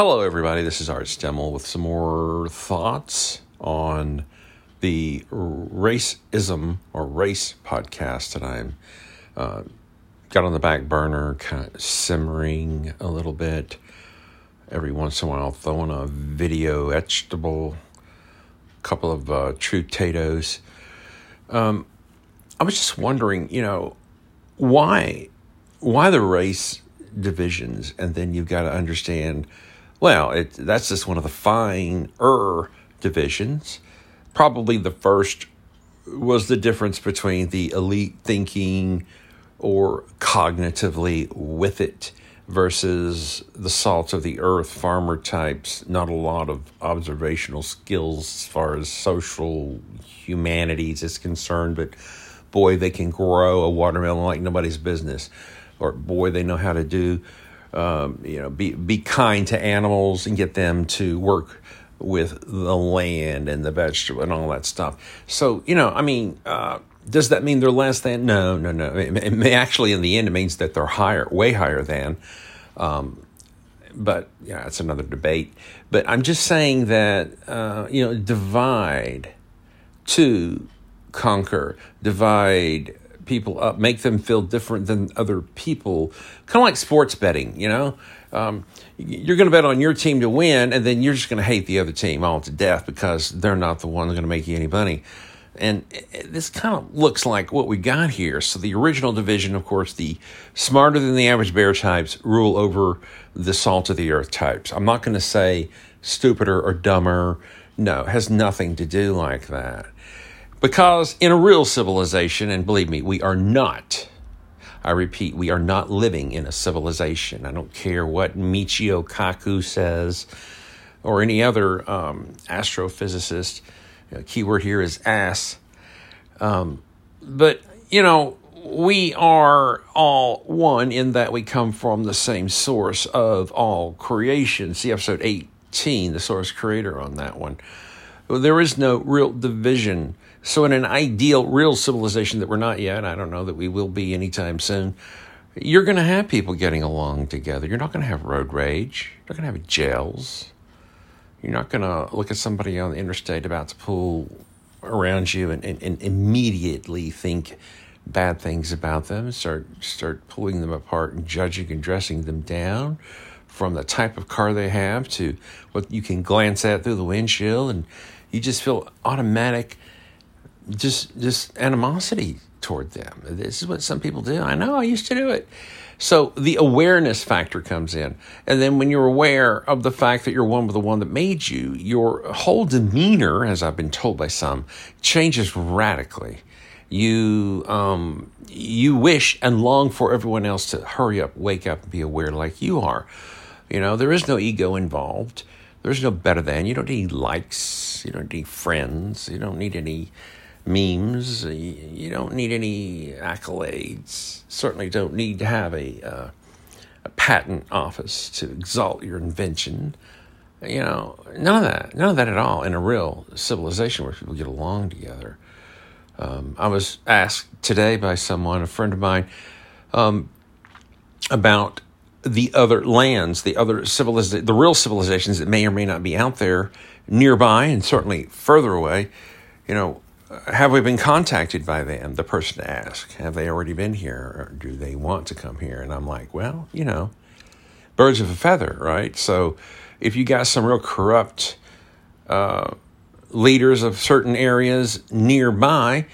Hello, everybody. This is Art Stemmel with some more thoughts on the racism or race podcast that I'm uh, got on the back burner, kind of simmering a little bit. Every once in a while, throwing a video etchable, a couple of uh, true potatoes. Um, I was just wondering, you know, why, why the race divisions, and then you've got to understand well, it, that's just one of the finer divisions. Probably the first was the difference between the elite thinking or cognitively with it versus the salt of the earth farmer types. Not a lot of observational skills as far as social humanities is concerned, but boy, they can grow a watermelon like nobody's business. Or boy, they know how to do um, you know, be be kind to animals and get them to work with the land and the vegetable and all that stuff. So you know, I mean, uh, does that mean they're less than? No, no, no. It, it, may actually, in the end, it means that they're higher, way higher than. Um, but yeah, it's another debate. But I'm just saying that uh, you know, divide to conquer, divide people up, make them feel different than other people. Kind of like sports betting, you know? Um, you're going to bet on your team to win, and then you're just going to hate the other team all to death because they're not the one going to make you any money. And this kind of looks like what we got here. So, the original division, of course, the smarter than the average bear types rule over the salt of the earth types. I'm not going to say stupider or dumber. No, it has nothing to do like that. Because in a real civilization, and believe me, we are not, I repeat, we are not living in a civilization. I don't care what Michio Kaku says or any other um, astrophysicist. You know, keyword here is ass. Um, but, you know, we are all one in that we come from the same source of all creation. See episode 18, the source creator on that one. There is no real division so, in an ideal, real civilization that we're not yet, I don't know that we will be anytime soon, you're going to have people getting along together. You're not going to have road rage. You're not going to have jails. You're not going to look at somebody on the interstate about to pull around you and, and, and immediately think bad things about them, start start pulling them apart and judging and dressing them down from the type of car they have to what you can glance at through the windshield and you just feel automatic just just animosity toward them. This is what some people do. I know I used to do it. So the awareness factor comes in. And then when you're aware of the fact that you're one with the one that made you, your whole demeanor, as I've been told by some, changes radically. You um, you wish and long for everyone else to hurry up, wake up, and be aware like you are. You know, there is no ego involved. There's no better than. You don't need likes. You don't need friends. You don't need any memes. You don't need any accolades. Certainly don't need to have a, uh, a patent office to exalt your invention. You know, none of that. None of that at all in a real civilization where people get along together. Um, I was asked today by someone, a friend of mine, um, about the other lands, the other civilizations, the real civilizations that may or may not be out there nearby and certainly further away. You know, have we been contacted by them? The person to ask, have they already been here or do they want to come here? And I'm like, well, you know, birds of a feather, right? So if you got some real corrupt uh, leaders of certain areas nearby,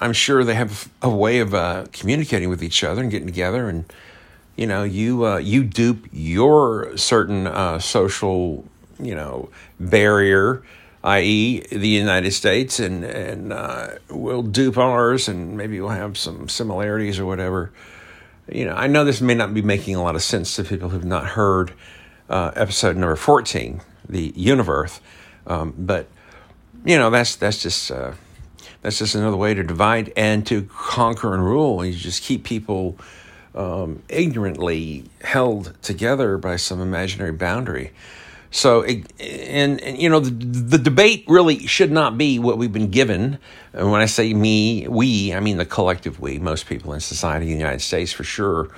I'm sure they have a way of uh, communicating with each other and getting together and you know you uh, you dupe your certain uh, social you know barrier i.e., the United States, and and uh, we'll dupe ours, and maybe we'll have some similarities or whatever. You know, I know this may not be making a lot of sense to people who've not heard uh, episode number fourteen, the universe, um, but you know that's that's just uh, that's just another way to divide and to conquer and rule. You just keep people um, ignorantly held together by some imaginary boundary. So, and, and you know, the, the, debate really should not be what we've been given. And when I say me, we, I mean the collective we, most people in society in the United States for sure.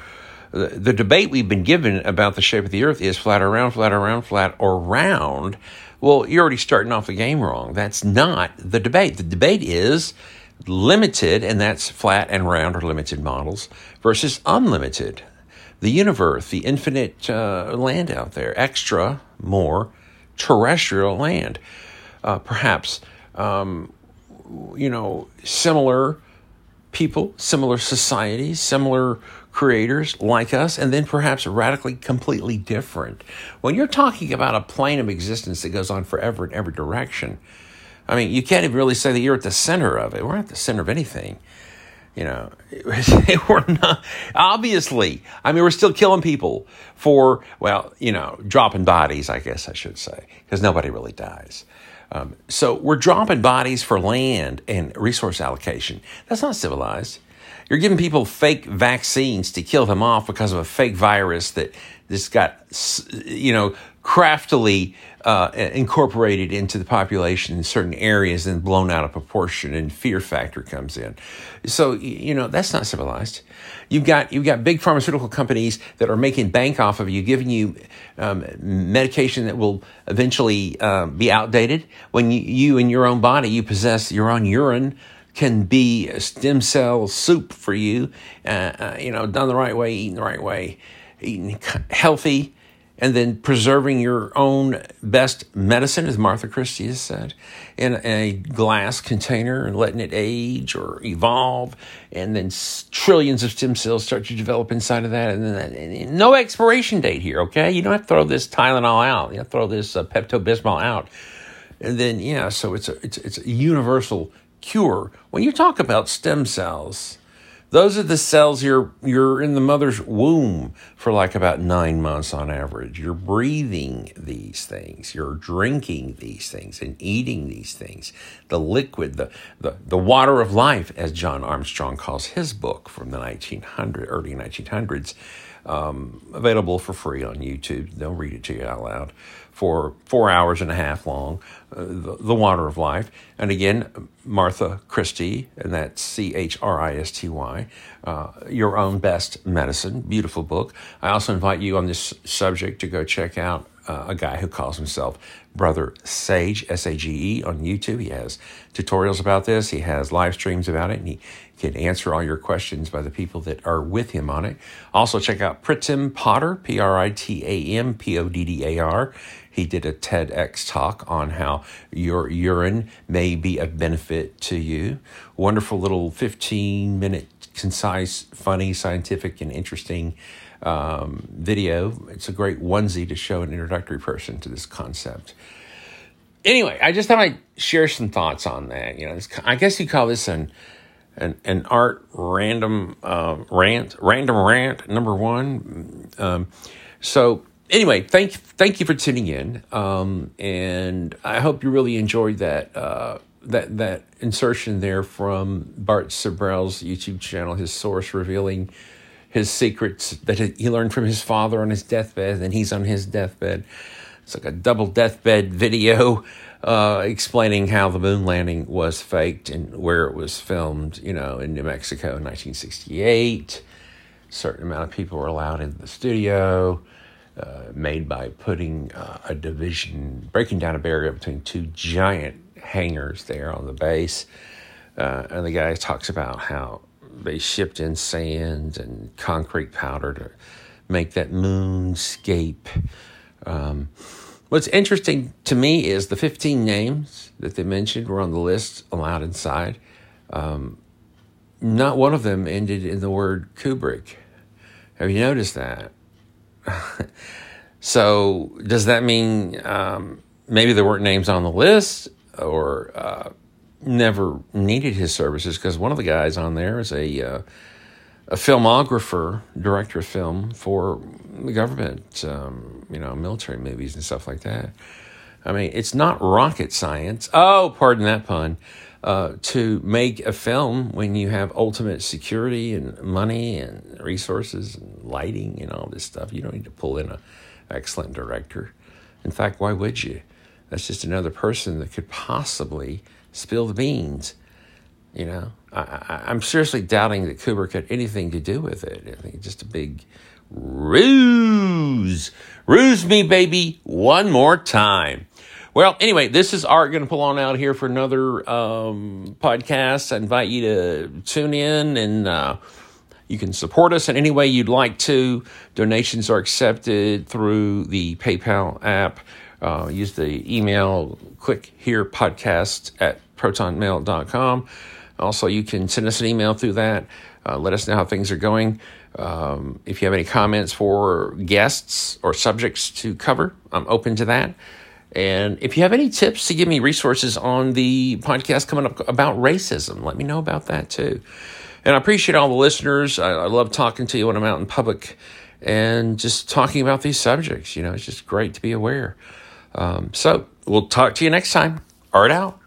the, the debate we've been given about the shape of the earth is flat or round, flat or round, flat or round. Well, you're already starting off the game wrong. That's not the debate. The debate is limited, and that's flat and round or limited models, versus unlimited. The universe, the infinite uh, land out there, extra, more terrestrial land. Uh, perhaps, um, you know, similar people, similar societies, similar creators like us, and then perhaps radically, completely different. When you're talking about a plane of existence that goes on forever in every direction, I mean, you can't even really say that you're at the center of it. We're not at the center of anything. You know, we're not, obviously, I mean, we're still killing people for, well, you know, dropping bodies, I guess I should say, because nobody really dies. Um, so we're dropping bodies for land and resource allocation. That's not civilized. You're giving people fake vaccines to kill them off because of a fake virus that just got, you know, craftily uh, incorporated into the population in certain areas and blown out of proportion, and fear factor comes in. So you know that's not civilized. You've got you've got big pharmaceutical companies that are making bank off of you, giving you um, medication that will eventually uh, be outdated. When you, you in your own body you possess your own urine can be a stem cell soup for you. Uh, uh, you know, done the right way, eating the right way, eating healthy, and then preserving your own best medicine, as Martha Christy has said, in a glass container and letting it age or evolve, and then trillions of stem cells start to develop inside of that, and then that, and no expiration date here. Okay, you don't have to throw this Tylenol out. You to throw this uh, Pepto Bismol out, and then yeah, so it's a it's it's a universal cure. When you talk about stem cells, those are the cells you're you're in the mother's womb for like about nine months on average. You're breathing these things, you're drinking these things, and eating these things. The liquid, the the, the water of life, as John Armstrong calls his book from the 1900 early 1900s, um, available for free on YouTube. They'll read it to you out loud for four hours and a half long, uh, the, the, Water of Life. And again, Martha Christy, and that's C H R I S T Y, uh, Your Own Best Medicine. Beautiful book. I also invite you on this subject to go check out uh, a guy who calls himself Brother Sage, S A G E, on YouTube. He has tutorials about this, he has live streams about it, and he can answer all your questions by the people that are with him on it. Also, check out Pritam Poddar, P R I T A M P O D D A R. He did a TEDx talk on how your urine may be of benefit to you. Wonderful little 15 minute, concise, funny, scientific, and interesting um, video. It's a great onesie to show an introductory person to this concept. Anyway, I just thought I'd share some thoughts on that. You know, I guess you call this an an, an art random uh, rant, random rant number one. Um, so anyway, thank thank you for tuning in, um, and I hope you really enjoyed that uh, that that insertion there from Bart Sibrel's YouTube channel, his source revealing his secrets that he learned from his father on his deathbed, and he's on his deathbed. It's like a double deathbed video uh, explaining how the moon landing was faked and where it was filmed, you know, in New Mexico in 1968. A certain amount of people were allowed in the studio uh, made by putting uh, a division, breaking down a barrier between two giant hangars there on the base. Uh, and the guy talks about how they shipped in sand and concrete powder to make that moonscape. Um, what's interesting to me is the 15 names that they mentioned were on the list allowed inside. Um, not one of them ended in the word Kubrick. Have you noticed that? so does that mean um, maybe there weren't names on the list or uh, never needed his services? Because one of the guys on there is a uh, a filmographer, director of film for the government, um, you know, military movies and stuff like that. I mean, it's not rocket science. Oh, pardon that pun uh, to make a film when you have ultimate security and money and resources and lighting and all this stuff. You don't need to pull in an excellent director. In fact, why would you? That's just another person that could possibly spill the beans. You know, I, am seriously doubting that Kubrick had anything to do with it. I think just a big ruse. Ruse me, baby, one more time. Well, anyway, this is Art going to pull on out here for another um, podcast. I invite you to tune in and uh, you can support us in any way you'd like to. Donations are accepted through the PayPal app. Uh, use the email click here podcast at protonmail.com. Also, you can send us an email through that. Uh, let us know how things are going. Um, if you have any comments for guests or subjects to cover, I'm open to that. And if you have any tips to give me resources on the podcast coming up about racism, let me know about that too. And I appreciate all the listeners. I, I love talking to you when I'm out in public and just talking about these subjects. You know, it's just great to be aware. Um, so we'll talk to you next time. Art out.